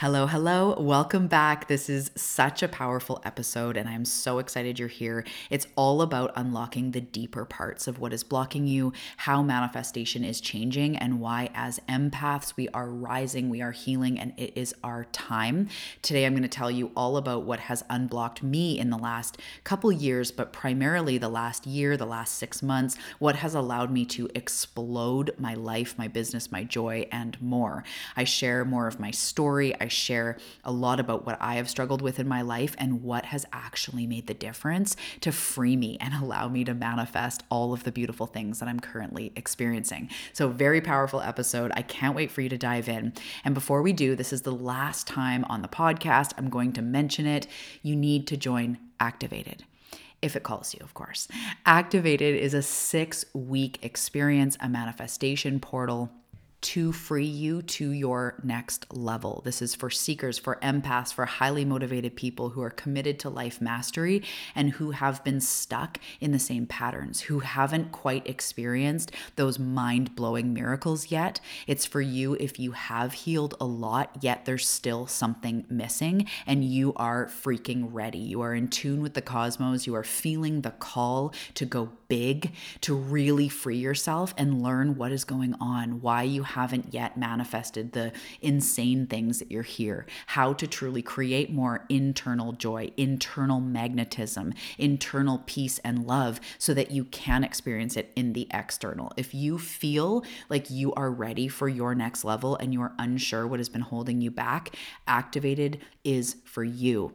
Hello, hello. Welcome back. This is such a powerful episode, and I'm so excited you're here. It's all about unlocking the deeper parts of what is blocking you, how manifestation is changing, and why, as empaths, we are rising, we are healing, and it is our time. Today, I'm going to tell you all about what has unblocked me in the last couple years, but primarily the last year, the last six months, what has allowed me to explode my life, my business, my joy, and more. I share more of my story. I share a lot about what I have struggled with in my life and what has actually made the difference to free me and allow me to manifest all of the beautiful things that I'm currently experiencing. So, very powerful episode. I can't wait for you to dive in. And before we do, this is the last time on the podcast. I'm going to mention it. You need to join Activated if it calls you, of course. Activated is a six week experience, a manifestation portal to free you to your next level. This is for seekers, for empaths, for highly motivated people who are committed to life mastery and who have been stuck in the same patterns, who haven't quite experienced those mind blowing miracles yet. It's for you if you have healed a lot, yet there's still something missing and you are freaking ready. You are in tune with the cosmos. You are feeling the call to go big, to really free yourself and learn what is going on, why you haven't yet manifested the insane things that you're here, how to truly create more internal joy, internal magnetism, internal peace and love so that you can experience it in the external. If you feel like you are ready for your next level and you are unsure what has been holding you back, Activated is for you.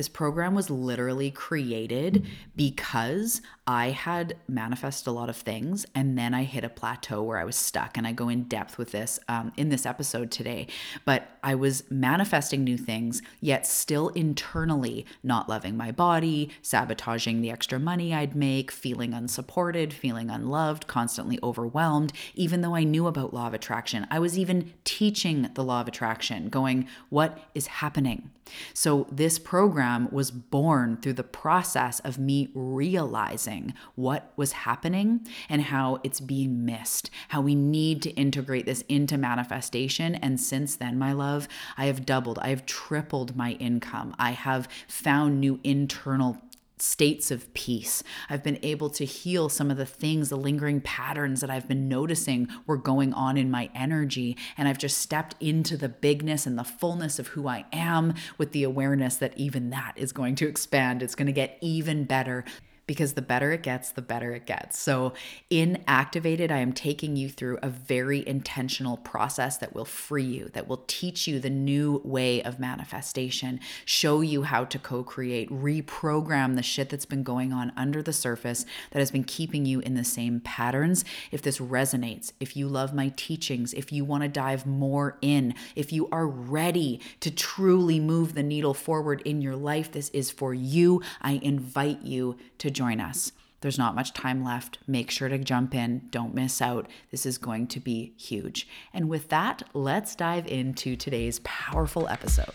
This program was literally created because I had manifested a lot of things and then I hit a plateau where I was stuck. And I go in depth with this um, in this episode today. But I was manifesting new things, yet still internally not loving my body, sabotaging the extra money I'd make, feeling unsupported, feeling unloved, constantly overwhelmed. Even though I knew about law of attraction, I was even teaching the law of attraction, going, What is happening? So, this program was born through the process of me realizing what was happening and how it's being missed, how we need to integrate this into manifestation. And since then, my love, I have doubled, I have tripled my income, I have found new internal states of peace. I've been able to heal some of the things, the lingering patterns that I've been noticing were going on in my energy. And I've just stepped into the bigness and the fullness of who I am with the awareness that even that is going to expand. It's going to get even better because the better it gets, the better it gets. So, in Activated, I am taking you through a very intentional process that will free you, that will teach you the new way of manifestation, show you how to co create, reprogram the shit that's been going on under the surface that has been keeping you in the same patterns. If this resonates, if you love my teachings, if you want to dive more in, if you are ready to truly move the needle forward in your life, this is for you. I invite you to join us. There's not much time left. Make sure to jump in. Don't miss out. This is going to be huge. And with that, let's dive into today's powerful episode.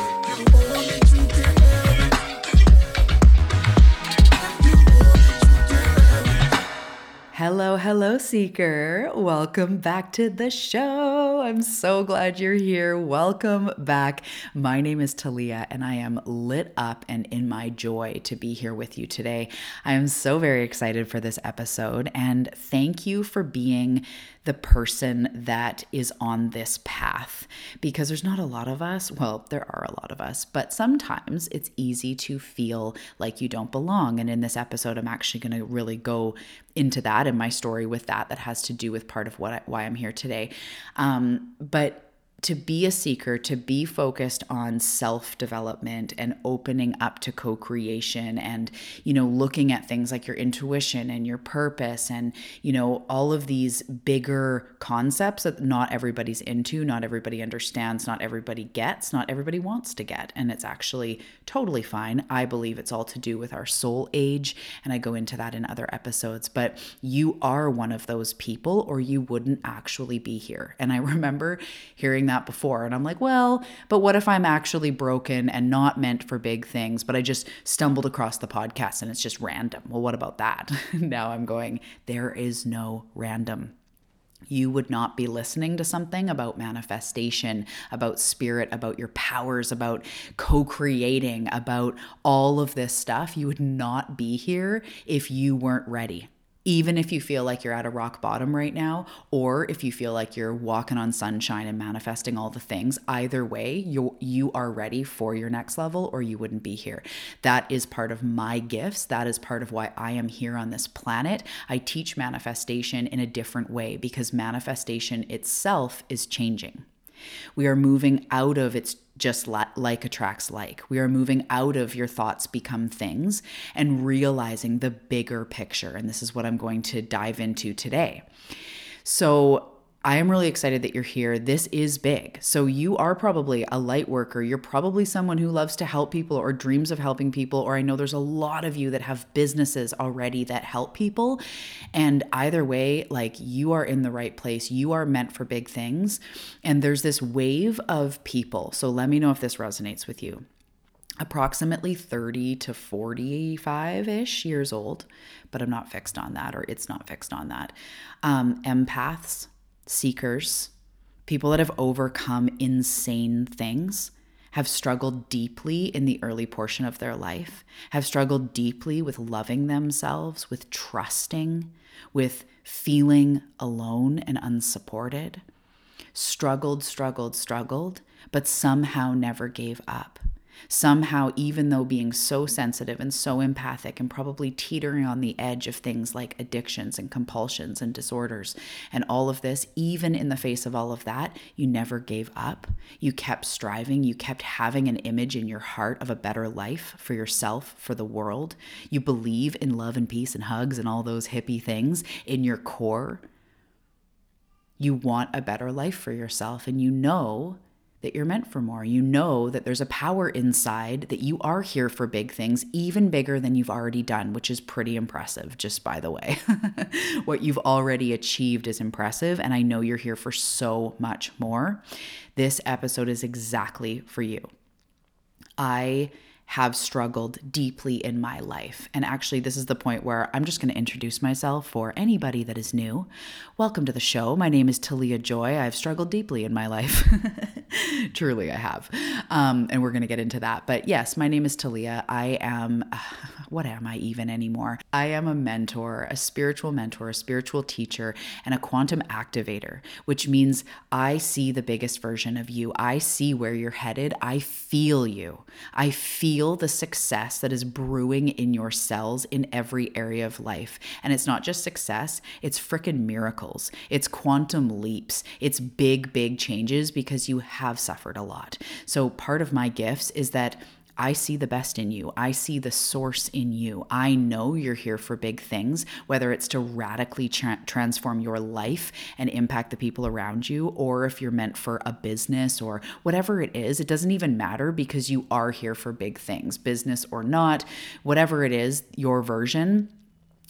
Hello, hello, Seeker. Welcome back to the show. I'm so glad you're here. Welcome back. My name is Talia, and I am lit up and in my joy to be here with you today. I am so very excited for this episode, and thank you for being the person that is on this path because there's not a lot of us. Well, there are a lot of us, but sometimes it's easy to feel like you don't belong. And in this episode, I'm actually going to really go into that and my story with that that has to do with part of what I, why I'm here today. Um, but to be a seeker, to be focused on self development and opening up to co creation and, you know, looking at things like your intuition and your purpose and, you know, all of these bigger concepts that not everybody's into, not everybody understands, not everybody gets, not everybody wants to get. And it's actually totally fine. I believe it's all to do with our soul age. And I go into that in other episodes. But you are one of those people, or you wouldn't actually be here. And I remember hearing that before. And I'm like, well, but what if I'm actually broken and not meant for big things, but I just stumbled across the podcast and it's just random? Well, what about that? now I'm going, there is no random you would not be listening to something about manifestation, about spirit, about your powers, about co creating, about all of this stuff. You would not be here if you weren't ready even if you feel like you're at a rock bottom right now, or if you feel like you're walking on sunshine and manifesting all the things, either way, you you are ready for your next level, or you wouldn't be here. That is part of my gifts. That is part of why I am here on this planet. I teach manifestation in a different way because manifestation itself is changing. We are moving out of its just like attracts like. We are moving out of your thoughts become things and realizing the bigger picture. And this is what I'm going to dive into today. So, I am really excited that you're here. This is big. So, you are probably a light worker. You're probably someone who loves to help people or dreams of helping people. Or I know there's a lot of you that have businesses already that help people. And either way, like you are in the right place. You are meant for big things. And there's this wave of people. So, let me know if this resonates with you. Approximately 30 to 45 ish years old, but I'm not fixed on that, or it's not fixed on that. Um, empaths seekers, people that have overcome insane things, have struggled deeply in the early portion of their life, have struggled deeply with loving themselves, with trusting, with feeling alone and unsupported, struggled, struggled, struggled, but somehow never gave up somehow, even though being so sensitive and so empathic and probably teetering on the edge of things like addictions and compulsions and disorders and all of this, even in the face of all of that, you never gave up. You kept striving. You kept having an image in your heart of a better life for yourself, for the world. You believe in love and peace and hugs and all those hippie things in your core. You want a better life for yourself, and you know that you're meant for more. You know that there's a power inside, that you are here for big things, even bigger than you've already done, which is pretty impressive, just by the way. what you've already achieved is impressive, and I know you're here for so much more. This episode is exactly for you. I have struggled deeply in my life. And actually, this is the point where I'm just going to introduce myself for anybody that is new. Welcome to the show. My name is Talia Joy. I've struggled deeply in my life. Truly, I have. Um, and we're going to get into that. But yes, my name is Talia. I am, uh, what am I even anymore? I am a mentor, a spiritual mentor, a spiritual teacher, and a quantum activator, which means I see the biggest version of you. I see where you're headed. I feel you. I feel feel the success that is brewing in your cells in every area of life. And it's not just success, it's freaking miracles. It's quantum leaps. It's big, big changes because you have suffered a lot. So, part of my gifts is that I see the best in you. I see the source in you. I know you're here for big things, whether it's to radically tra- transform your life and impact the people around you, or if you're meant for a business or whatever it is. It doesn't even matter because you are here for big things, business or not, whatever it is, your version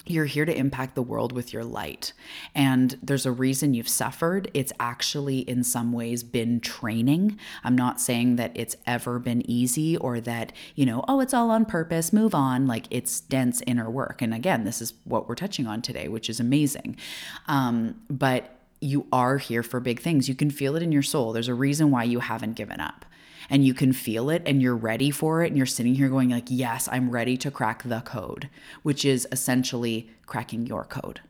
you're here to impact the world with your light. And there's a reason you've suffered. It's actually, in some ways, been training. I'm not saying that it's ever been easy or that, you know, oh, it's all on purpose, move on. Like it's dense inner work. And again, this is what we're touching on today, which is amazing. Um, but you are here for big things. You can feel it in your soul. There's a reason why you haven't given up and you can feel it and you're ready for it and you're sitting here going like yes i'm ready to crack the code which is essentially cracking your code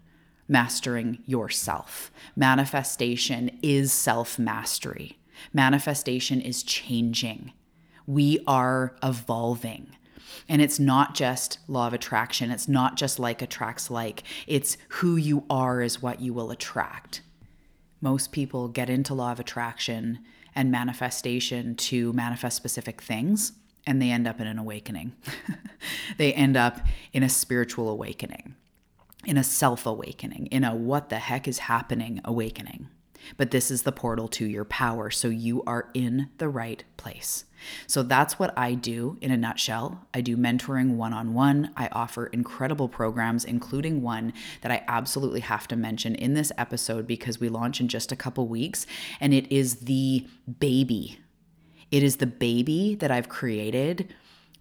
mastering yourself manifestation is self mastery manifestation is changing we are evolving and it's not just law of attraction. It's not just like attracts like. It's who you are is what you will attract. Most people get into law of attraction and manifestation to manifest specific things and they end up in an awakening. they end up in a spiritual awakening, in a self awakening, in a what the heck is happening awakening. But this is the portal to your power. So you are in the right place. So that's what I do in a nutshell. I do mentoring one on one. I offer incredible programs, including one that I absolutely have to mention in this episode because we launch in just a couple weeks. And it is the baby it is the baby that I've created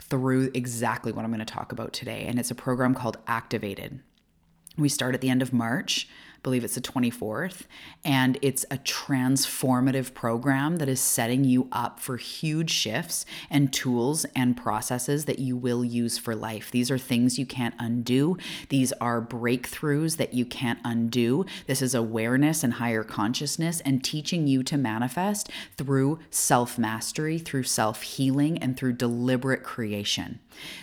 through exactly what I'm going to talk about today. And it's a program called Activated. We start at the end of March believe it's the 24th. And it's a transformative program that is setting you up for huge shifts and tools and processes that you will use for life. These are things you can't undo. These are breakthroughs that you can't undo. This is awareness and higher consciousness and teaching you to manifest through self mastery, through self healing, and through deliberate creation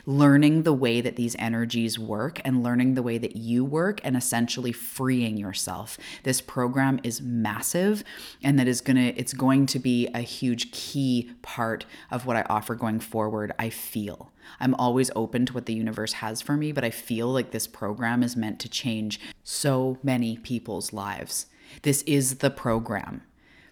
learning the way that these energies work and learning the way that you work and essentially freeing yourself. This program is massive and that is going to it's going to be a huge key part of what I offer going forward. I feel I'm always open to what the universe has for me, but I feel like this program is meant to change so many people's lives. This is the program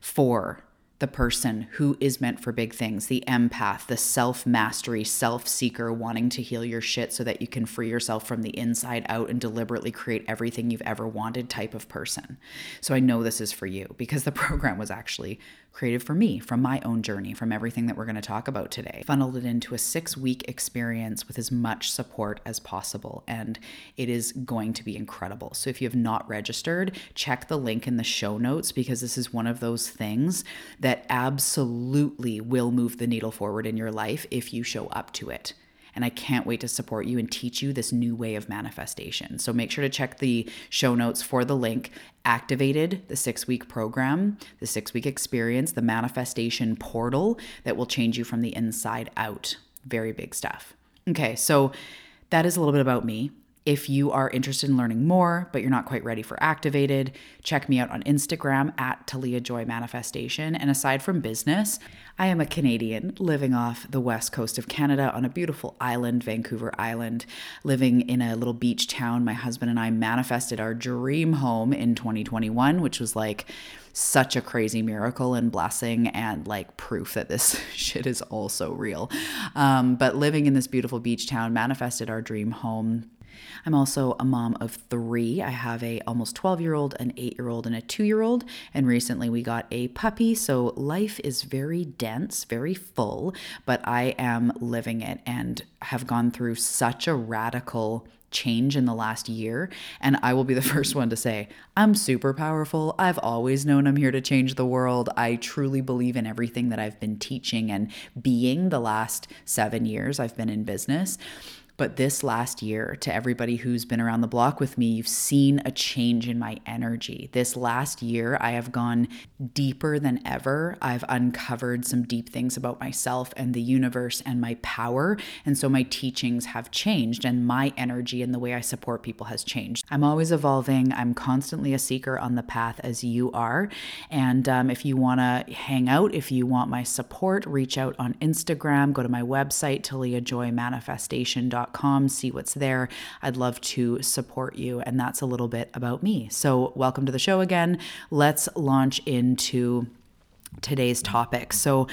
for the person who is meant for big things, the empath, the self mastery, self seeker, wanting to heal your shit so that you can free yourself from the inside out and deliberately create everything you've ever wanted type of person. So I know this is for you because the program was actually created for me from my own journey, from everything that we're going to talk about today. Funneled it into a six week experience with as much support as possible, and it is going to be incredible. So if you have not registered, check the link in the show notes because this is one of those things that absolutely will move the needle forward in your life if you show up to it. And I can't wait to support you and teach you this new way of manifestation. So make sure to check the show notes for the link. Activated the six week program, the six week experience, the manifestation portal that will change you from the inside out. Very big stuff. Okay, so that is a little bit about me. If you are interested in learning more, but you're not quite ready for Activated, check me out on Instagram at Talia Joy Manifestation. And aside from business, I am a Canadian living off the west coast of Canada on a beautiful island, Vancouver Island, living in a little beach town. My husband and I manifested our dream home in 2021, which was like, such a crazy miracle and blessing and like proof that this shit is also real. Um, but living in this beautiful beach town manifested our dream home I'm also a mom of three. I have a almost 12 year old, an eight year old, and a two year old. And recently we got a puppy. So life is very dense, very full, but I am living it and have gone through such a radical change in the last year. And I will be the first one to say, I'm super powerful. I've always known I'm here to change the world. I truly believe in everything that I've been teaching and being the last seven years I've been in business. But this last year, to everybody who's been around the block with me, you've seen a change in my energy. This last year, I have gone deeper than ever. I've uncovered some deep things about myself and the universe and my power. And so my teachings have changed, and my energy and the way I support people has changed. I'm always evolving. I'm constantly a seeker on the path as you are. And um, if you want to hang out, if you want my support, reach out on Instagram, go to my website, taliajoymanifestation.com see what's there. I'd love to support you. And that's a little bit about me. So, welcome to the show again. Let's launch into today's topic. So,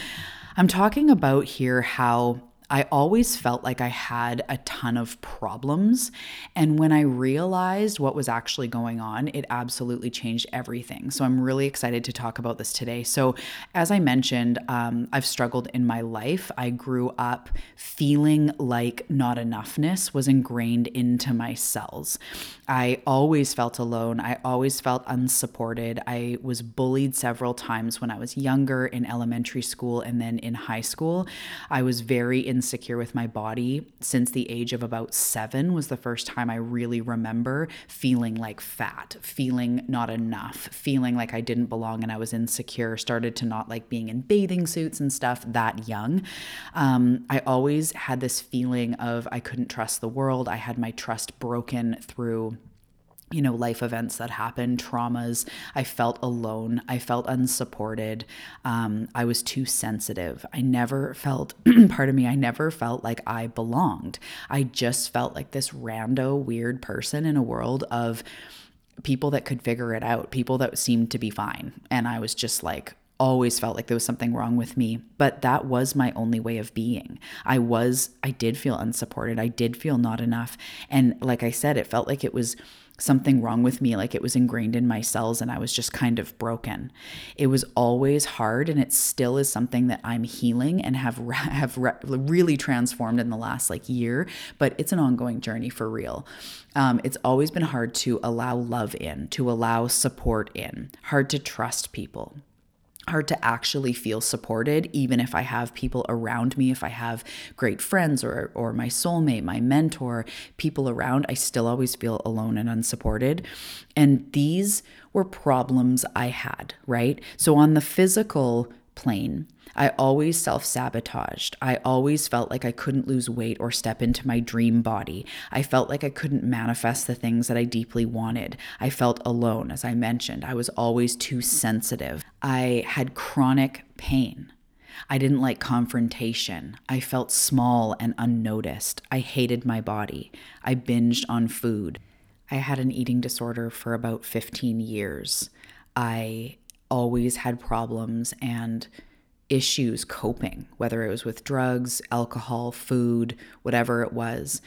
I'm talking about here how I always felt like I had a ton of problems. And when I realized what was actually going on, it absolutely changed everything. So I'm really excited to talk about this today. So, as I mentioned, um, I've struggled in my life. I grew up feeling like not enoughness was ingrained into my cells. I always felt alone. I always felt unsupported. I was bullied several times when I was younger in elementary school and then in high school. I was very in insecure with my body since the age of about seven was the first time I really remember feeling like fat, feeling not enough, feeling like I didn't belong and I was insecure, started to not like being in bathing suits and stuff that young. Um, I always had this feeling of I couldn't trust the world. I had my trust broken through you know, life events that happened, traumas. I felt alone. I felt unsupported. Um, I was too sensitive. I never felt, part of me, I never felt like I belonged. I just felt like this rando, weird person in a world of people that could figure it out, people that seemed to be fine. And I was just like, always felt like there was something wrong with me, but that was my only way of being. I was, I did feel unsupported. I did feel not enough. And like I said, it felt like it was something wrong with me, like it was ingrained in my cells and I was just kind of broken. It was always hard and it still is something that I'm healing and have have really transformed in the last like year, but it's an ongoing journey for real. Um, it's always been hard to allow love in, to allow support in, hard to trust people hard to actually feel supported even if i have people around me if i have great friends or or my soulmate my mentor people around i still always feel alone and unsupported. And these were problems i had right? So on the physical plane I always self sabotaged. I always felt like I couldn't lose weight or step into my dream body. I felt like I couldn't manifest the things that I deeply wanted. I felt alone, as I mentioned. I was always too sensitive. I had chronic pain. I didn't like confrontation. I felt small and unnoticed. I hated my body. I binged on food. I had an eating disorder for about 15 years. I always had problems and issues coping, whether it was with drugs, alcohol, food, whatever it was.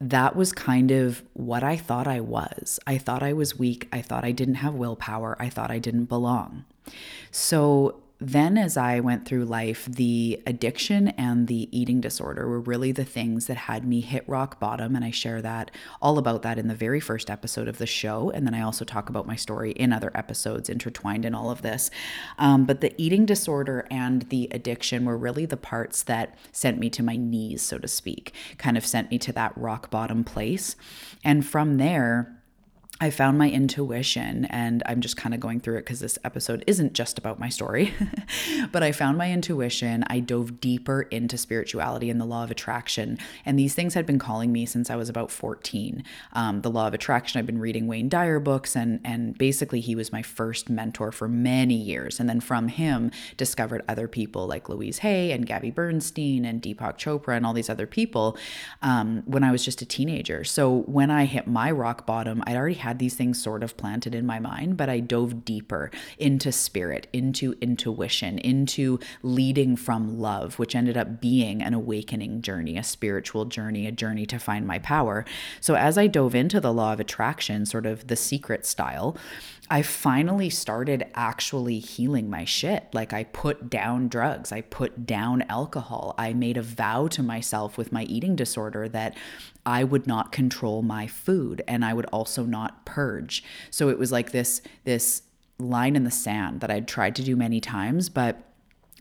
That was kind of what I thought I was. I thought I was weak. I thought I didn't have willpower. I thought I didn't belong. So then as I went through life, the addiction and the eating disorder were really the things that had me hit rock bottom. And I share that all about that in the very first episode of the show. And then I also talk about my story in other episodes intertwined in all of this. Um, but the eating disorder and the addiction were really the parts that sent me to my knees, so to speak, kind of sent me to that rock bottom place. And from there, I found my intuition, and I'm just kind of going through it because this episode isn't just about my story, but I found my intuition. I dove deeper into spirituality and the law of attraction. And these things had been calling me since I was about 14. Um, the law of attraction, I've been reading Wayne Dyer books, and, and basically, he was my first mentor for many years. And then from him, discovered other people like Louise Hay and Gabby Bernstein and Deepak Chopra and all these other people um, when I was just a teenager. So when I hit my rock bottom, I'd already had had these things sort of planted in my mind, but I dove deeper into spirit, into intuition, into leading from love, which ended up being an awakening journey, a spiritual journey, a journey to find my power. So as I dove into the law of attraction, sort of the secret style, I finally started actually healing my shit. Like I put down drugs, I put down alcohol. I made a vow to myself with my eating disorder that I would not control my food and I would also not purge. So it was like this this line in the sand that I'd tried to do many times, but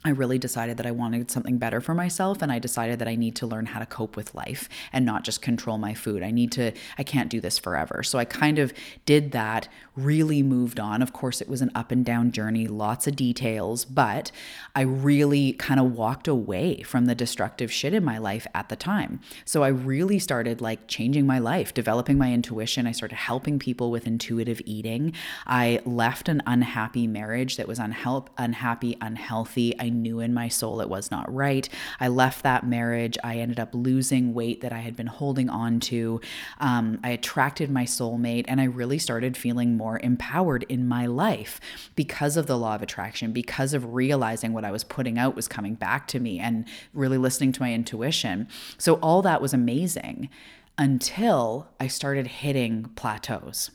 I really decided that I wanted something better for myself and I decided that I need to learn how to cope with life and not just control my food. I need to I can't do this forever. So I kind of did that, really moved on. Of course, it was an up and down journey, lots of details, but I really kind of walked away from the destructive shit in my life at the time. So I really started like changing my life, developing my intuition. I started helping people with intuitive eating. I left an unhappy marriage that was unhelp unhappy, unhealthy. I knew in my soul it was not right. I left that marriage. I ended up losing weight that I had been holding on to. Um, I attracted my soulmate, and I really started feeling more empowered in my life because of the law of attraction, because of realizing what I was putting out was coming back to me and really listening to my intuition. So, all that was amazing until I started hitting plateaus.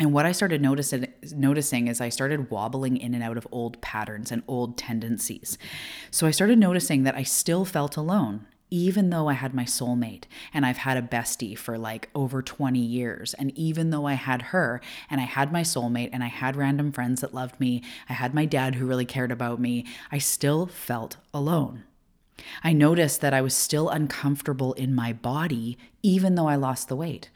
And what I started noticing, noticing is I started wobbling in and out of old patterns and old tendencies. So I started noticing that I still felt alone, even though I had my soulmate and I've had a bestie for like over 20 years. And even though I had her and I had my soulmate and I had random friends that loved me, I had my dad who really cared about me, I still felt alone. I noticed that I was still uncomfortable in my body, even though I lost the weight.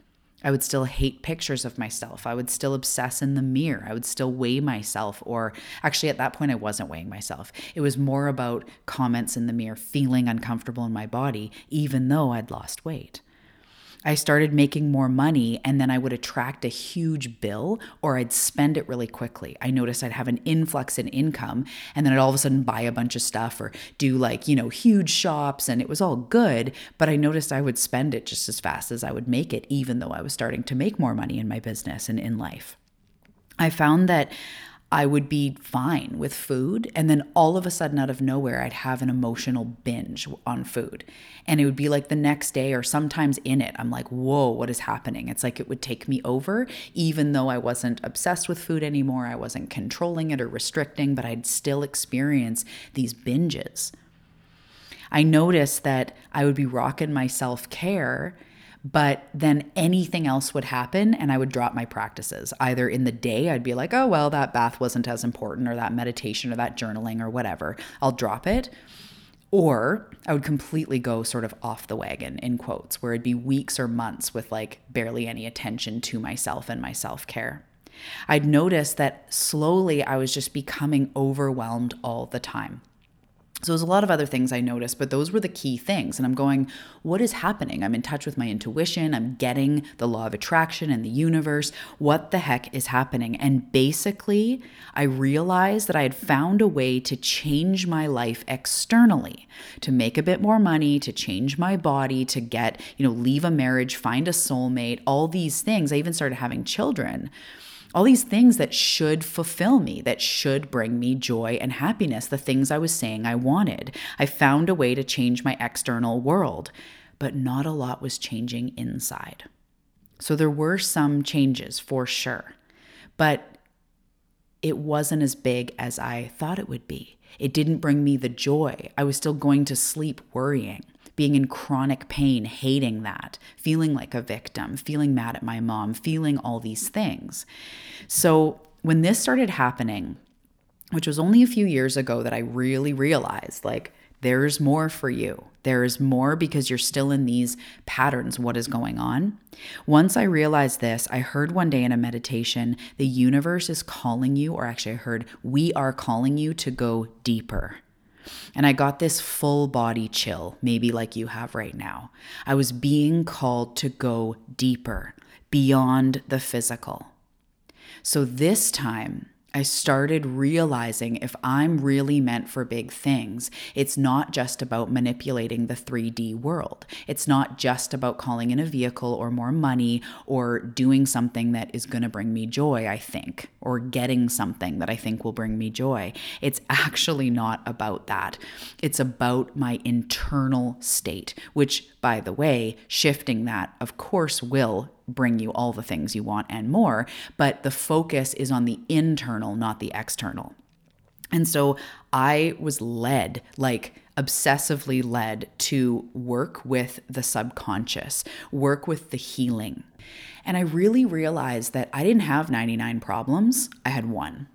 I would still hate pictures of myself. I would still obsess in the mirror. I would still weigh myself. Or actually, at that point, I wasn't weighing myself. It was more about comments in the mirror, feeling uncomfortable in my body, even though I'd lost weight. I started making more money and then I would attract a huge bill or I'd spend it really quickly. I noticed I'd have an influx in income and then I'd all of a sudden buy a bunch of stuff or do like, you know, huge shops and it was all good, but I noticed I would spend it just as fast as I would make it, even though I was starting to make more money in my business and in life. I found that I would be fine with food. And then all of a sudden, out of nowhere, I'd have an emotional binge on food. And it would be like the next day or sometimes in it, I'm like, whoa, what is happening? It's like it would take me over, even though I wasn't obsessed with food anymore. I wasn't controlling it or restricting, but I'd still experience these binges. I noticed that I would be rocking my self care but then anything else would happen and I would drop my practices. Either in the day, I'd be like, oh, well, that bath wasn't as important, or that meditation, or that journaling, or whatever. I'll drop it. Or I would completely go sort of off the wagon, in quotes, where it'd be weeks or months with like barely any attention to myself and my self care. I'd notice that slowly I was just becoming overwhelmed all the time. So there's a lot of other things I noticed, but those were the key things. And I'm going, what is happening? I'm in touch with my intuition. I'm getting the law of attraction and the universe. What the heck is happening? And basically, I realized that I had found a way to change my life externally, to make a bit more money, to change my body, to get, you know, leave a marriage, find a soulmate, all these things. I even started having children all these things that should fulfill me, that should bring me joy and happiness, the things I was saying I wanted. I found a way to change my external world, but not a lot was changing inside. So there were some changes for sure, but it wasn't as big as I thought it would be. It didn't bring me the joy. I was still going to sleep worrying being in chronic pain, hating that, feeling like a victim, feeling mad at my mom, feeling all these things. So when this started happening, which was only a few years ago that I really realized like, there's more for you. There is more because you're still in these patterns. What is going on? Once I realized this, I heard one day in a meditation, the universe is calling you, or actually, I heard, we are calling you to go deeper. And I got this full body chill, maybe like you have right now. I was being called to go deeper, beyond the physical. So this time, I started realizing if I'm really meant for big things, it's not just about manipulating the 3D world. It's not just about calling in a vehicle or more money or doing something that is going to bring me joy, I think, or getting something that I think will bring me joy. It's actually not about that. It's about my internal state, which, by the way, shifting that, of course, will bring you all the things you want and more, but the focus is on the internal, not the external. And so I was led, like obsessively led, to work with the subconscious, work with the healing. And I really realized that I didn't have 99 problems, I had one.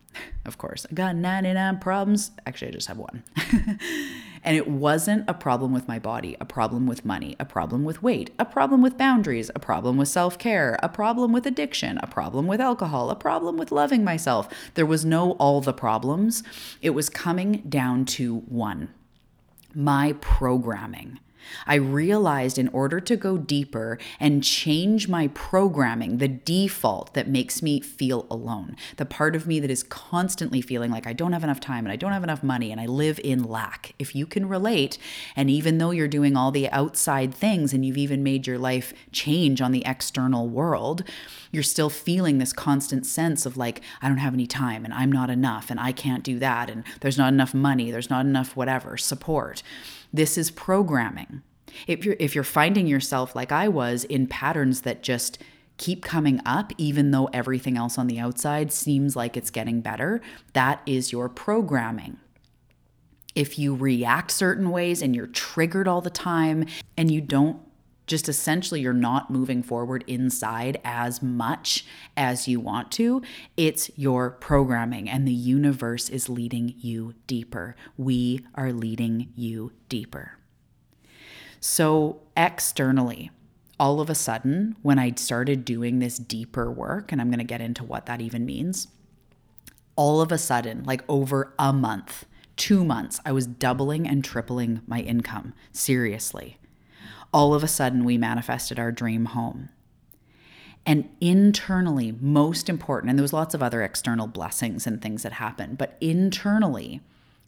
Of course, I got 99 problems. Actually, I just have one. And it wasn't a problem with my body, a problem with money, a problem with weight, a problem with boundaries, a problem with self care, a problem with addiction, a problem with alcohol, a problem with loving myself. There was no all the problems. It was coming down to one my programming. I realized in order to go deeper and change my programming, the default that makes me feel alone, the part of me that is constantly feeling like I don't have enough time and I don't have enough money and I live in lack. If you can relate, and even though you're doing all the outside things and you've even made your life change on the external world, you're still feeling this constant sense of like, I don't have any time and I'm not enough and I can't do that and there's not enough money, there's not enough whatever support. This is programming. If you're if you're finding yourself like I was in patterns that just keep coming up even though everything else on the outside seems like it's getting better, that is your programming. If you react certain ways and you're triggered all the time and you don't just essentially you're not moving forward inside as much as you want to. It's your programming, and the universe is leading you deeper. We are leading you deeper. So, externally, all of a sudden, when I started doing this deeper work, and I'm going to get into what that even means, all of a sudden, like over a month, two months, I was doubling and tripling my income. Seriously all of a sudden we manifested our dream home. And internally, most important, and there was lots of other external blessings and things that happened, but internally,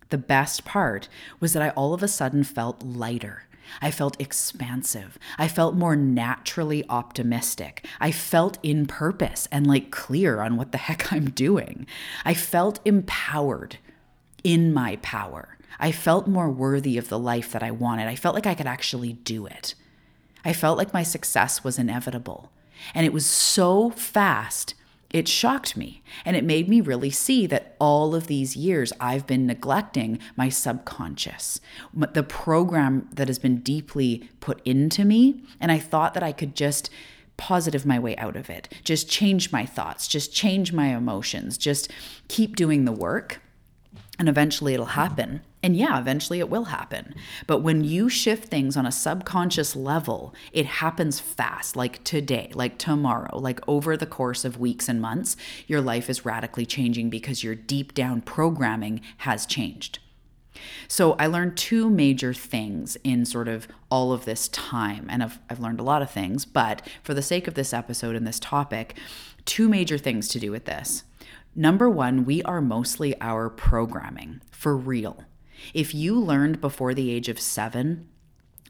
the best part was that I all of a sudden felt lighter. I felt expansive. I felt more naturally optimistic. I felt in purpose and like clear on what the heck I'm doing. I felt empowered in my power. I felt more worthy of the life that I wanted. I felt like I could actually do it. I felt like my success was inevitable. And it was so fast, it shocked me. And it made me really see that all of these years I've been neglecting my subconscious, the program that has been deeply put into me. And I thought that I could just positive my way out of it, just change my thoughts, just change my emotions, just keep doing the work and eventually it'll happen. And yeah, eventually it will happen. But when you shift things on a subconscious level, it happens fast, like today, like tomorrow, like over the course of weeks and months, your life is radically changing because your deep down programming has changed. So I learned two major things in sort of all of this time. And I've, I've learned a lot of things, but for the sake of this episode and this topic, two major things to do with this. Number one, we are mostly our programming for real. If you learned before the age of seven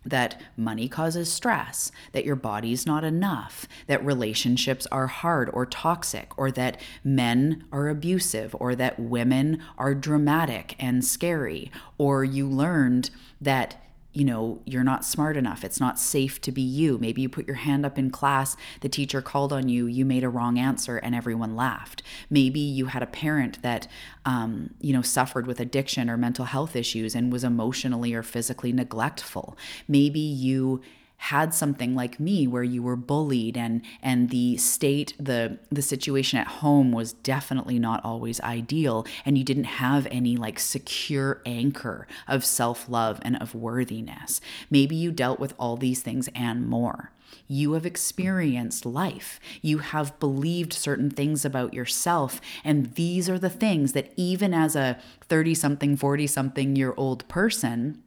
that money causes stress, that your body's not enough, that relationships are hard or toxic, or that men are abusive, or that women are dramatic and scary, or you learned that you know, you're not smart enough. It's not safe to be you. Maybe you put your hand up in class, the teacher called on you, you made a wrong answer, and everyone laughed. Maybe you had a parent that, um, you know, suffered with addiction or mental health issues and was emotionally or physically neglectful. Maybe you had something like me where you were bullied and and the state the the situation at home was definitely not always ideal and you didn't have any like secure anchor of self-love and of worthiness maybe you dealt with all these things and more you have experienced life. You have believed certain things about yourself. And these are the things that, even as a 30 something, 40 something year old person,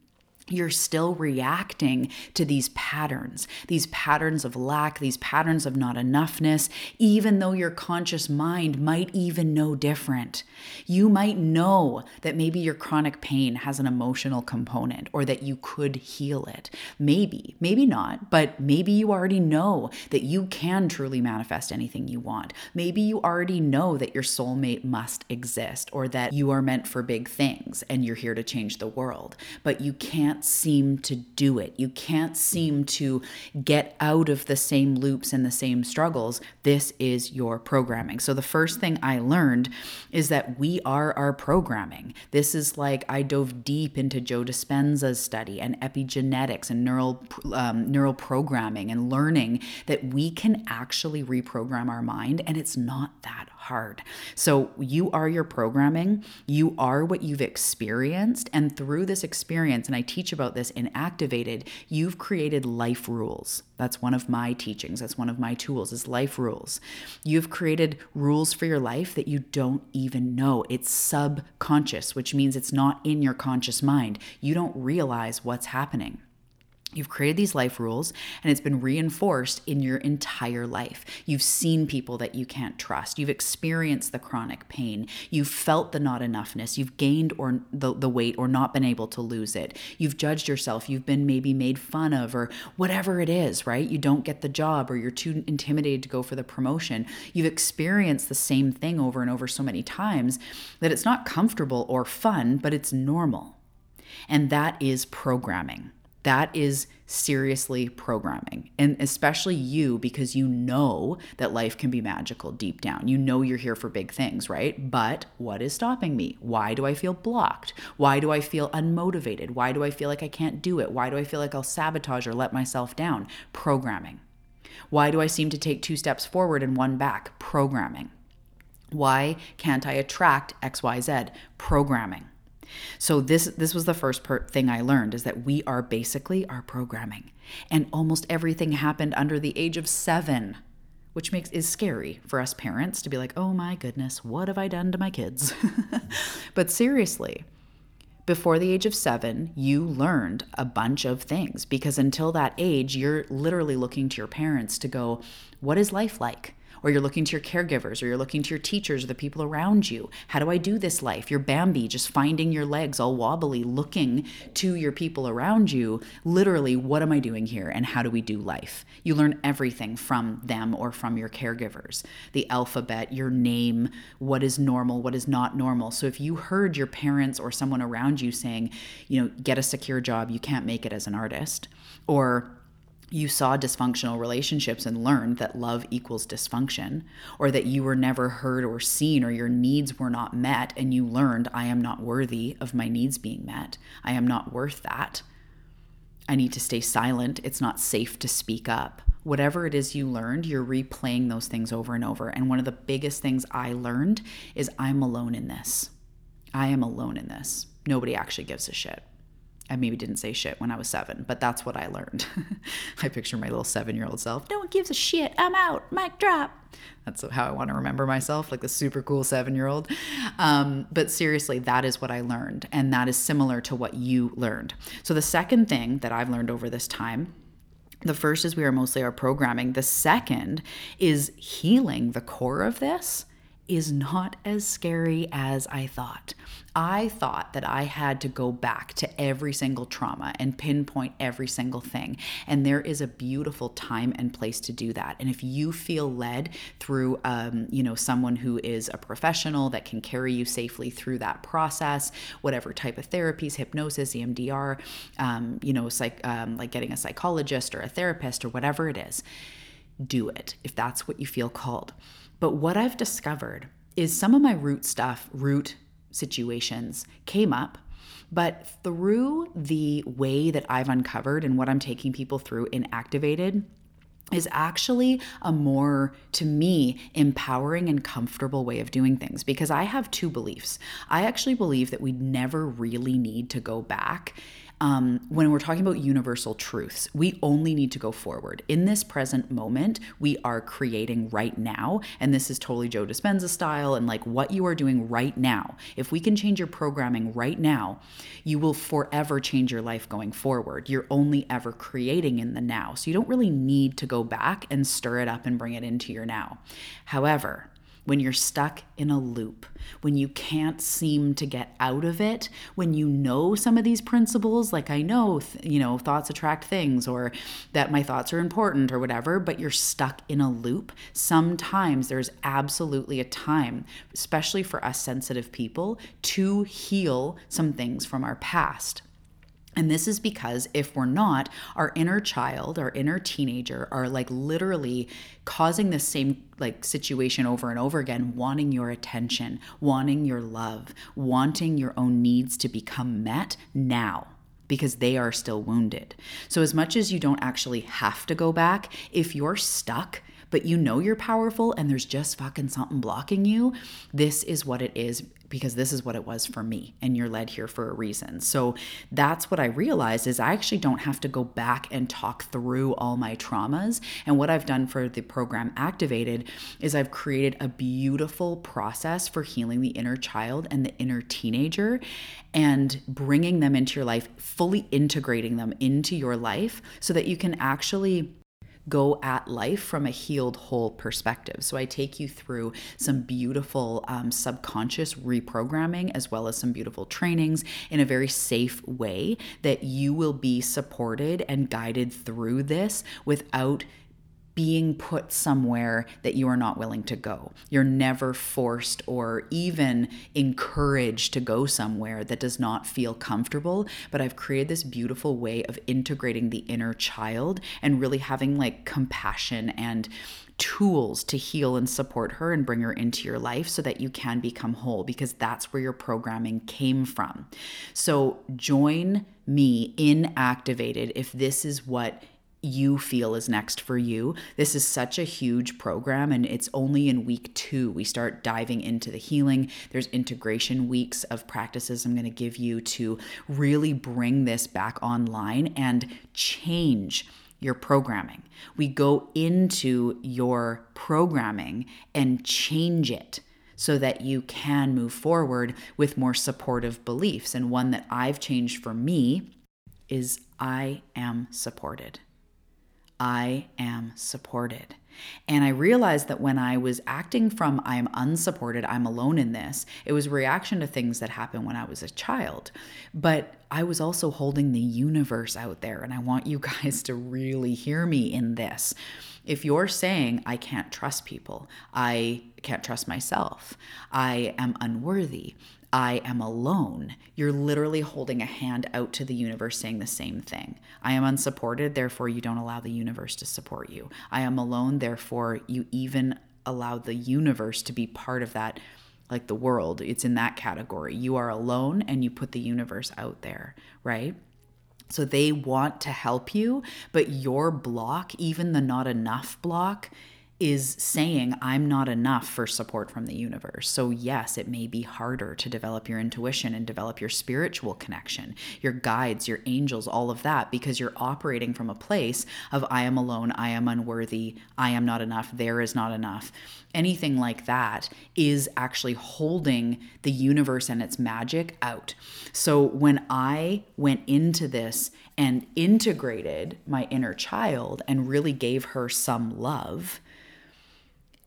you're still reacting to these patterns, these patterns of lack, these patterns of not enoughness, even though your conscious mind might even know different. You might know that maybe your chronic pain has an emotional component or that you could heal it. Maybe, maybe not, but maybe you already know that you can truly manifest anything you want. Maybe you already know that your soulmate must exist or that you are meant for big things and you're here to change the world, but you can't can't seem to do it. You can't seem to get out of the same loops and the same struggles. This is your programming. So, the first thing I learned is that we are our programming. This is like I dove deep into Joe Dispenza's study and epigenetics and neural, um, neural programming and learning that we can actually reprogram our mind, and it's not that hard. So you are your programming, you are what you've experienced. And through this experience, and I teach about this in Activated, you've created life rules. That's one of my teachings. That's one of my tools is life rules. You've created rules for your life that you don't even know. It's subconscious, which means it's not in your conscious mind. You don't realize what's happening. You've created these life rules and it's been reinforced in your entire life. You've seen people that you can't trust. You've experienced the chronic pain. You've felt the not enoughness. You've gained or the, the weight or not been able to lose it. You've judged yourself. You've been maybe made fun of or whatever it is, right? You don't get the job or you're too intimidated to go for the promotion. You've experienced the same thing over and over so many times that it's not comfortable or fun, but it's normal. And that is programming. That is seriously programming. And especially you, because you know that life can be magical deep down. You know you're here for big things, right? But what is stopping me? Why do I feel blocked? Why do I feel unmotivated? Why do I feel like I can't do it? Why do I feel like I'll sabotage or let myself down? Programming. Why do I seem to take two steps forward and one back? Programming. Why can't I attract XYZ? Programming. So this this was the first per- thing I learned is that we are basically our programming. And almost everything happened under the age of 7, which makes is scary for us parents to be like, "Oh my goodness, what have I done to my kids?" but seriously, before the age of seven, you learned a bunch of things because until that age, you're literally looking to your parents to go, What is life like? Or you're looking to your caregivers, or you're looking to your teachers or the people around you. How do I do this life? You're Bambi, just finding your legs all wobbly, looking to your people around you. Literally, what am I doing here and how do we do life? You learn everything from them or from your caregivers the alphabet, your name, what is normal, what is not normal. So if you heard your parents or someone around you saying, you know, get a secure job, you can't make it as an artist, or you saw dysfunctional relationships and learned that love equals dysfunction, or that you were never heard or seen, or your needs were not met, and you learned, I am not worthy of my needs being met. I am not worth that. I need to stay silent. It's not safe to speak up. Whatever it is you learned, you're replaying those things over and over. And one of the biggest things I learned is I'm alone in this. I am alone in this. Nobody actually gives a shit. I maybe didn't say shit when I was seven, but that's what I learned. I picture my little seven year old self. No one gives a shit. I'm out. Mic drop. That's how I want to remember myself, like the super cool seven year old. Um, but seriously, that is what I learned. And that is similar to what you learned. So the second thing that I've learned over this time the first is we are mostly our programming. The second is healing the core of this is not as scary as I thought. I thought that I had to go back to every single trauma and pinpoint every single thing. And there is a beautiful time and place to do that. And if you feel led through, um, you know, someone who is a professional that can carry you safely through that process, whatever type of therapies, hypnosis, EMDR, um, you know, psych, um, like getting a psychologist or a therapist or whatever it is, do it if that's what you feel called. But what I've discovered is some of my root stuff, root situations came up, but through the way that I've uncovered and what I'm taking people through in Activated, is actually a more, to me, empowering and comfortable way of doing things because I have two beliefs. I actually believe that we never really need to go back um, when we're talking about universal truths, we only need to go forward. In this present moment, we are creating right now. And this is totally Joe Dispenza style and like what you are doing right now. If we can change your programming right now, you will forever change your life going forward. You're only ever creating in the now. So you don't really need to go back and stir it up and bring it into your now. However, when you're stuck in a loop, when you can't seem to get out of it, when you know some of these principles, like I know, you know, thoughts attract things or that my thoughts are important or whatever, but you're stuck in a loop, sometimes there's absolutely a time, especially for us sensitive people, to heal some things from our past. And this is because if we're not, our inner child, our inner teenager are like literally causing the same like situation over and over again, wanting your attention, wanting your love, wanting your own needs to become met now because they are still wounded. So, as much as you don't actually have to go back, if you're stuck, but you know you're powerful and there's just fucking something blocking you, this is what it is because this is what it was for me and you're led here for a reason. So that's what I realized is I actually don't have to go back and talk through all my traumas. And what I've done for the program Activated is I've created a beautiful process for healing the inner child and the inner teenager and bringing them into your life, fully integrating them into your life so that you can actually go at life from a healed whole perspective. So I take you through some beautiful um, subconscious reprogramming as well as some beautiful trainings in a very safe way that you will be supported and guided through this without being put somewhere that you are not willing to go. You're never forced or even encouraged to go somewhere that does not feel comfortable. But I've created this beautiful way of integrating the inner child and really having like compassion and tools to heal and support her and bring her into your life so that you can become whole because that's where your programming came from. So join me in Activated if this is what you feel is next for you. This is such a huge program, and it's only in week two we start diving into the healing. There's integration weeks of practices I'm going to give you to really bring this back online and change your programming. We go into your programming and change it so that you can move forward with more supportive beliefs. And one that I've changed for me is I am supported. I am supported. And I realized that when I was acting from I am unsupported, I'm alone in this, it was a reaction to things that happened when I was a child. But I was also holding the universe out there. And I want you guys to really hear me in this. If you're saying, I can't trust people, I can't trust myself, I am unworthy, I am alone. You're literally holding a hand out to the universe saying the same thing. I am unsupported, therefore, you don't allow the universe to support you. I am alone, therefore, you even allow the universe to be part of that, like the world. It's in that category. You are alone and you put the universe out there, right? So they want to help you, but your block, even the not enough block, is saying, I'm not enough for support from the universe. So, yes, it may be harder to develop your intuition and develop your spiritual connection, your guides, your angels, all of that, because you're operating from a place of, I am alone, I am unworthy, I am not enough, there is not enough. Anything like that is actually holding the universe and its magic out. So, when I went into this and integrated my inner child and really gave her some love,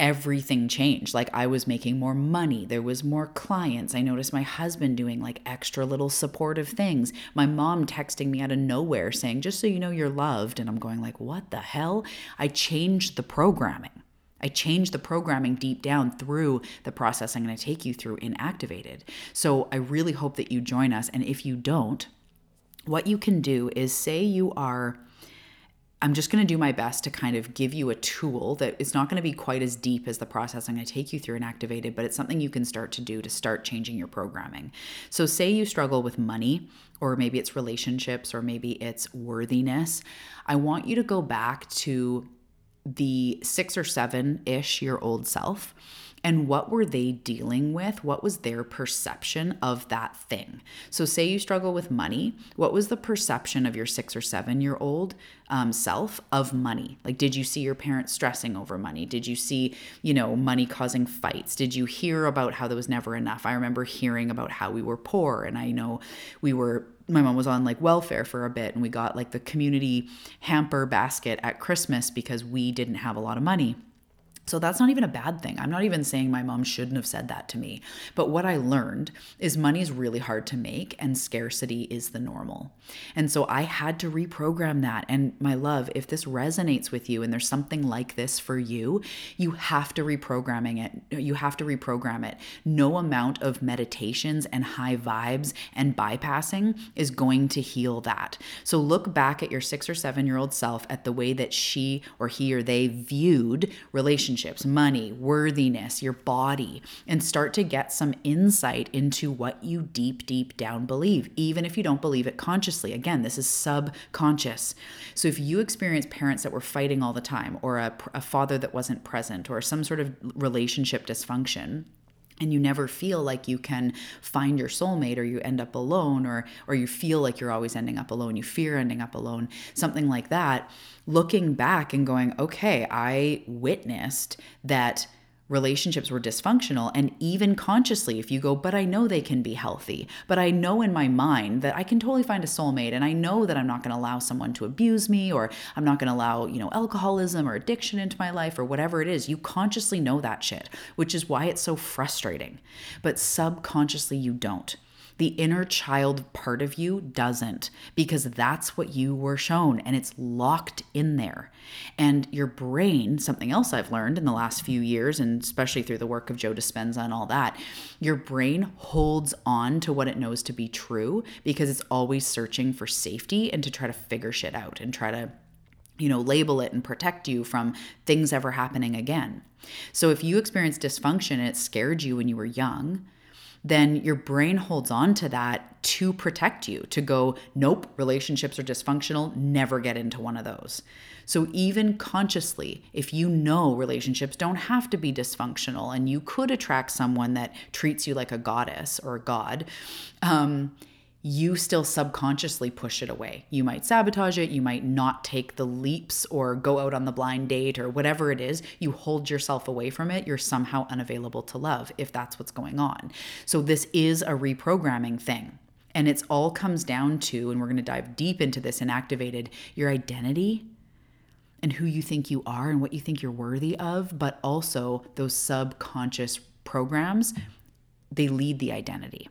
everything changed. Like I was making more money, there was more clients. I noticed my husband doing like extra little supportive things. My mom texting me out of nowhere saying, "Just so you know you're loved." And I'm going like, "What the hell?" I changed the programming. I changed the programming deep down through the process I'm going to take you through in Activated. So I really hope that you join us. And if you don't, what you can do is say you are I'm just going to do my best to kind of give you a tool that is not going to be quite as deep as the process I'm going to take you through and activated, but it's something you can start to do to start changing your programming. So, say you struggle with money, or maybe it's relationships, or maybe it's worthiness. I want you to go back to the six or seven ish year old self and what were they dealing with? What was their perception of that thing? So, say you struggle with money, what was the perception of your six or seven year old um, self of money? Like, did you see your parents stressing over money? Did you see, you know, money causing fights? Did you hear about how there was never enough? I remember hearing about how we were poor, and I know we were my mom was on like welfare for a bit and we got like the community hamper basket at Christmas because we didn't have a lot of money. So that's not even a bad thing. I'm not even saying my mom shouldn't have said that to me. But what I learned is money is really hard to make and scarcity is the normal. And so I had to reprogram that. And my love, if this resonates with you and there's something like this for you, you have to reprogramming it. You have to reprogram it. No amount of meditations and high vibes and bypassing is going to heal that. So look back at your 6 or 7 year old self at the way that she or he or they viewed relationships relationships, money, worthiness, your body, and start to get some insight into what you deep, deep down believe, even if you don't believe it consciously. Again, this is subconscious. So if you experience parents that were fighting all the time, or a, a father that wasn't present, or some sort of relationship dysfunction, and you never feel like you can find your soulmate or you end up alone or or you feel like you're always ending up alone you fear ending up alone something like that looking back and going, okay, I witnessed that relationships were dysfunctional and even consciously if you go but i know they can be healthy. But i know in my mind that i can totally find a soulmate and i know that i'm not going to allow someone to abuse me or i'm not going to allow you know alcoholism or addiction into my life or whatever it is you consciously know that shit which is why it's so frustrating. But subconsciously you don't the inner child part of you doesn't because that's what you were shown and it's locked in there. And your brain, something else I've learned in the last few years, and especially through the work of Joe Dispenza and all that, your brain holds on to what it knows to be true because it's always searching for safety and to try to figure shit out and try to you know, label it and protect you from things ever happening again. So if you experienced dysfunction and it scared you when you were young, then your brain holds on to that to protect you, to go, nope, relationships are dysfunctional, never get into one of those. So, even consciously, if you know relationships don't have to be dysfunctional and you could attract someone that treats you like a goddess or a god, um, you still subconsciously push it away. You might sabotage it, you might not take the leaps or go out on the blind date or whatever it is. You hold yourself away from it. You're somehow unavailable to love if that's what's going on. So, this is a reprogramming thing. And it's all comes down to, and we're going to dive deep into this and activated your identity and who you think you are and what you think you're worthy of, but also those subconscious programs, they lead the identity.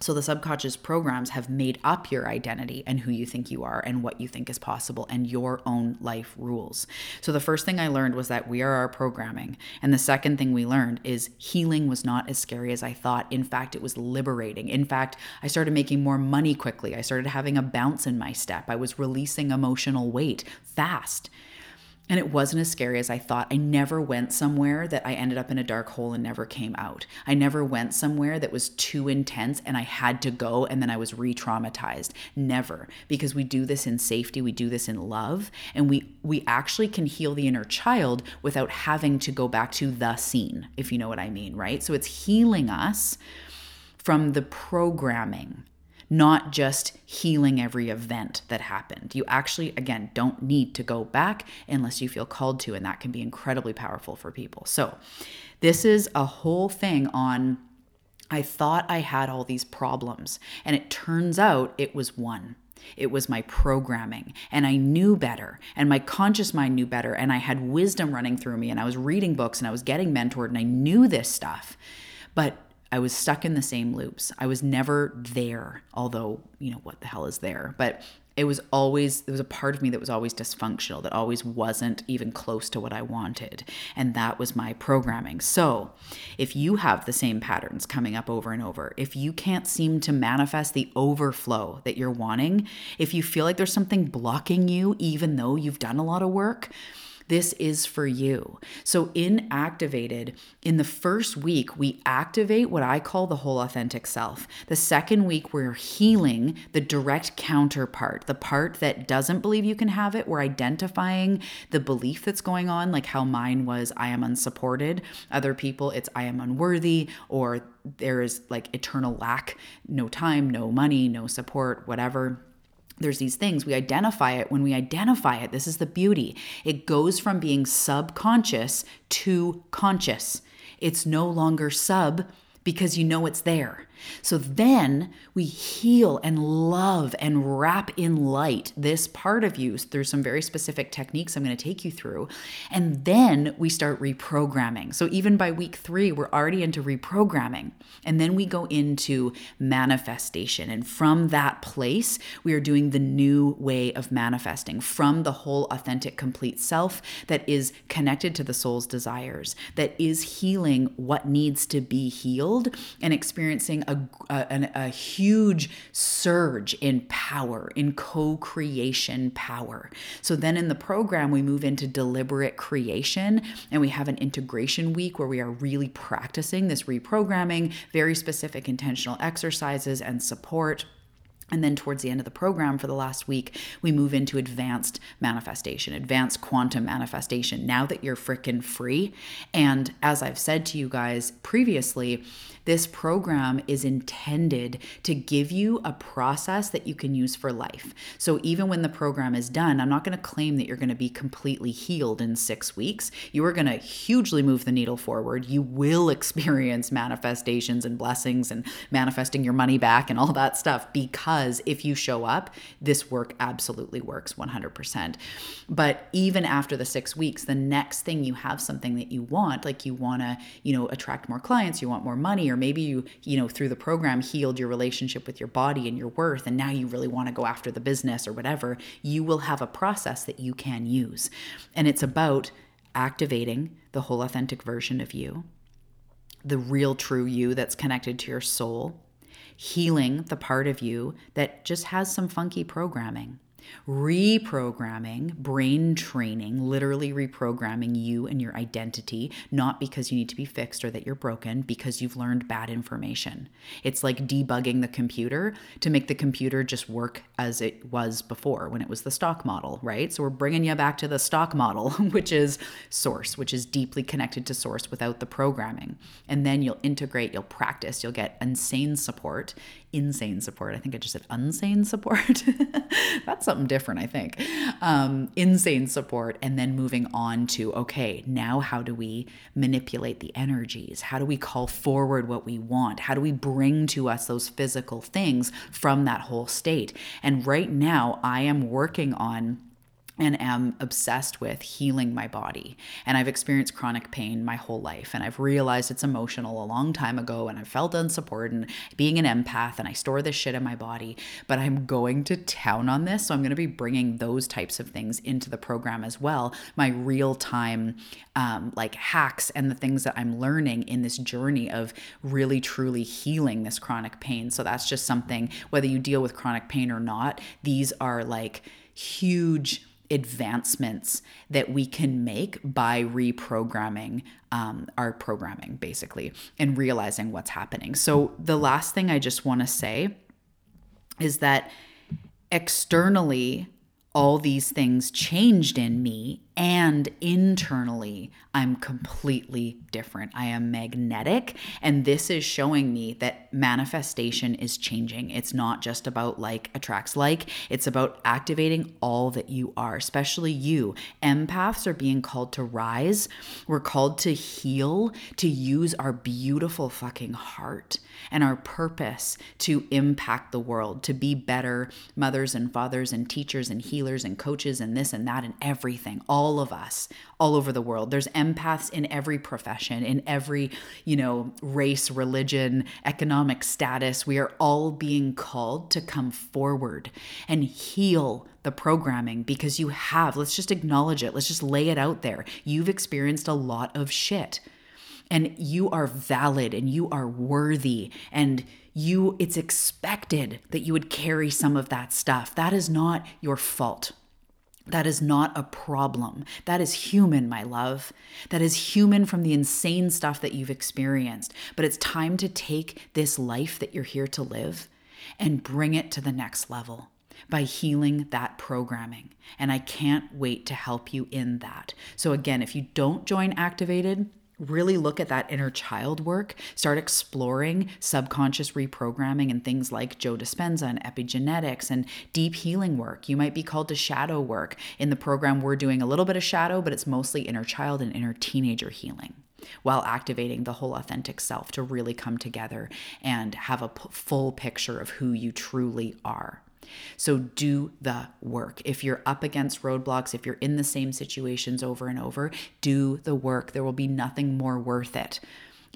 So the subconscious programs have made up your identity and who you think you are and what you think is possible and your own life rules. So the first thing I learned was that we are our programming. And the second thing we learned is healing was not as scary as I thought. In fact, it was liberating. In fact, I started making more money quickly. I started having a bounce in my step. I was releasing emotional weight fast. And it wasn't as scary as I thought. I never went somewhere that I ended up in a dark hole and never came out. I never went somewhere that was too intense and I had to go and then I was re-traumatized. Never. Because we do this in safety, we do this in love, and we we actually can heal the inner child without having to go back to the scene, if you know what I mean, right? So it's healing us from the programming not just healing every event that happened. You actually, again, don't need to go back unless you feel called to, and that can be incredibly powerful for people. So, this is a whole thing on. I thought I had all these problems, and it turns out it was one. It was my programming, and I knew better, and my conscious mind knew better, and I had wisdom running through me, and I was reading books, and I was getting mentored, and I knew this stuff. But I was stuck in the same loops. I was never there, although, you know, what the hell is there? But it was always, there was a part of me that was always dysfunctional, that always wasn't even close to what I wanted. And that was my programming. So if you have the same patterns coming up over and over, if you can't seem to manifest the overflow that you're wanting, if you feel like there's something blocking you, even though you've done a lot of work, this is for you. So, in Activated, in the first week, we activate what I call the whole authentic self. The second week, we're healing the direct counterpart, the part that doesn't believe you can have it. We're identifying the belief that's going on, like how mine was, I am unsupported. Other people, it's, I am unworthy, or there is like eternal lack, no time, no money, no support, whatever there's these things we identify it. When we identify it this is the beauty. It goes from being subconscious to conscious. It's no longer sub because you know it's there so then we heal and love and wrap in light this part of you through some very specific techniques I'm going to take you through. And then we start reprogramming. So even by week three, we're already into reprogramming. And then we go into manifestation. And from that place, we are doing the new way of manifesting from the whole authentic, complete self that is connected to the soul's desires, that is healing what needs to be healed and experiencing a, a, a huge surge in power, in co creation power. So then in the program, we move into deliberate creation and we have an integration week where we are really practicing this reprogramming, very specific intentional exercises and support. And then towards the end of the program for the last week, we move into advanced manifestation, advanced quantum manifestation. Now that you're freaking free. And as I've said to you guys previously, this program is intended to give you a process that you can use for life. So even when the program is done, I'm not going to claim that you're going to be completely healed in six weeks. You are going to hugely move the needle forward. You will experience manifestations and blessings and manifesting your money back and all that stuff because if you show up, this work absolutely works 100%. But even after the six weeks, the next thing you have something that you want, like you want to, you know, attract more clients, you want more money, or maybe you, you know, through the program healed your relationship with your body and your worth, and now you really want to go after the business or whatever, you will have a process that you can use. And it's about activating the whole authentic version of you, the real true you that's connected to your soul, healing the part of you that just has some funky programming Reprogramming, brain training, literally reprogramming you and your identity, not because you need to be fixed or that you're broken, because you've learned bad information. It's like debugging the computer to make the computer just work as it was before when it was the stock model, right? So we're bringing you back to the stock model, which is source, which is deeply connected to source without the programming. And then you'll integrate, you'll practice, you'll get insane support insane support. I think I just said unsane support. That's something different, I think. Um, insane support. And then moving on to, okay, now how do we manipulate the energies? How do we call forward what we want? How do we bring to us those physical things from that whole state? And right now, I am working on and am obsessed with healing my body. And I've experienced chronic pain my whole life. And I've realized it's emotional a long time ago. And I felt unsupported and being an empath. And I store this shit in my body. But I'm going to town on this. So I'm going to be bringing those types of things into the program as well. My real time, um, like hacks and the things that I'm learning in this journey of really truly healing this chronic pain. So that's just something, whether you deal with chronic pain or not, these are like huge advancements that we can make by reprogramming um, our programming, basically, and realizing what's happening. So, the last thing I just want to say is that externally, all these things changed in me and internally I'm completely different. I am magnetic and this is showing me that manifestation is changing. It's not just about like attracts like, it's about activating all that you are, especially you. Empaths are being called to rise. We're called to heal, to use our beautiful fucking heart and our purpose to impact the world, to be better mothers and fathers and teachers and healers and coaches and this and that and everything. All all of us all over the world. There's empaths in every profession, in every, you know, race, religion, economic status. We are all being called to come forward and heal the programming because you have. Let's just acknowledge it. Let's just lay it out there. You've experienced a lot of shit. And you are valid and you are worthy and you it's expected that you would carry some of that stuff. That is not your fault. That is not a problem. That is human, my love. That is human from the insane stuff that you've experienced. But it's time to take this life that you're here to live and bring it to the next level by healing that programming. And I can't wait to help you in that. So, again, if you don't join Activated, really look at that inner child work, start exploring subconscious reprogramming and things like Joe Dispenza and epigenetics and deep healing work. You might be called to shadow work. In the program, we're doing a little bit of shadow, but it's mostly inner child and inner teenager healing while activating the whole authentic self to really come together and have a p- full picture of who you truly are. So do the work. If you're up against roadblocks, if you're in the same situations over and over, do the work. There will be nothing more worth it.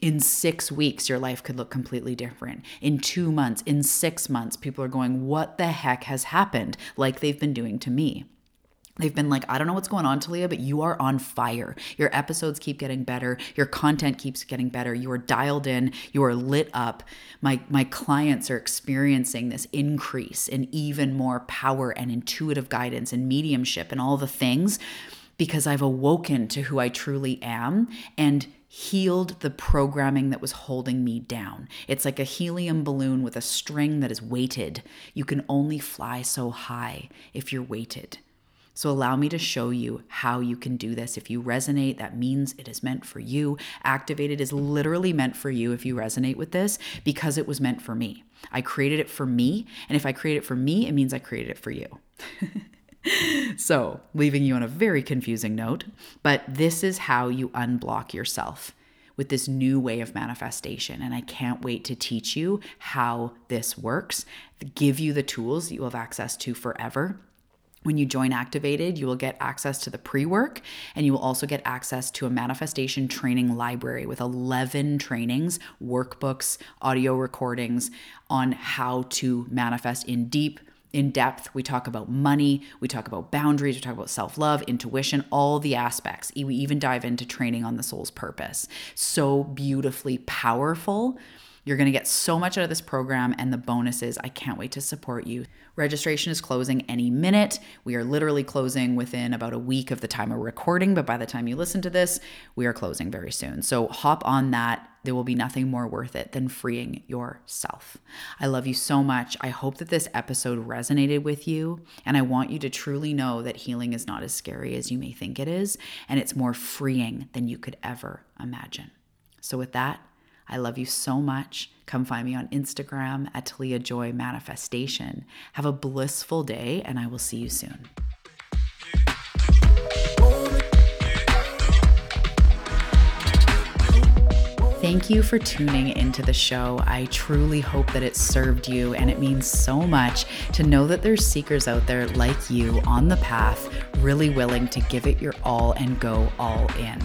In six weeks, your life could look completely different. In two months, in six months, people are going, What the heck has happened? Like they've been doing to me. They've been like, I don't know what's going on, Talia, but you are on fire. Your episodes keep getting better. Your content keeps getting better. You are dialed in. You are lit up. My my clients are experiencing this increase in even more power and intuitive guidance and mediumship and all the things because I've awoken to who I truly am and healed the programming that was holding me down. It's like a helium balloon with a string that is weighted. You can only fly so high if you're weighted. So allow me to show you how you can do this. If you resonate, that means it is meant for you. Activated is literally meant for you if you resonate with this because it was meant for me. I created it for me. And if I create it for me, it means I created it for you. so, leaving you on a very confusing note, but this is how you unblock yourself with this new way of manifestation. And I can't wait to teach you how this works, give you the tools that you have access to forever when you join Activated, you will get access to the pre work and you will also get access to a manifestation training library with 11 trainings, workbooks, audio recordings on how to manifest in deep, in depth. We talk about money, we talk about boundaries, we talk about self love, intuition, all the aspects. We even dive into training on the soul's purpose. So beautifully powerful You're going to get so much out of this program and the bonuses. I can't wait to support you. Registration is closing any minute. We are literally closing within about a week of the time of recording, but by the time you listen to this, we are closing very soon. So hop on that. There will be nothing more worth it than freeing yourself. I love you so much. I hope that this episode resonated with you. And I want you to truly know that healing is not as scary as you may think it is. And it's more freeing than you could ever imagine. So, with that, I love you so much. Come find me on Instagram at Talia Joy Manifestation. Have a blissful day, and I will see you soon. Thank you for tuning into the show. I truly hope that it served you, and it means so much to know that there's seekers out there like you on the path, really willing to give it your all and go all in.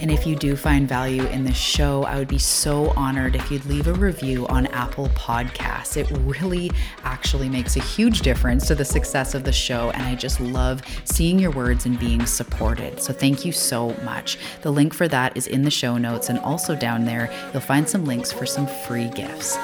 And if you do find value in this show, I would be so honored if you'd leave a review on Apple Podcasts. It really actually makes a huge difference to the success of the show. And I just love seeing your words and being supported. So thank you so much. The link for that is in the show notes. And also down there, you'll find some links for some free gifts.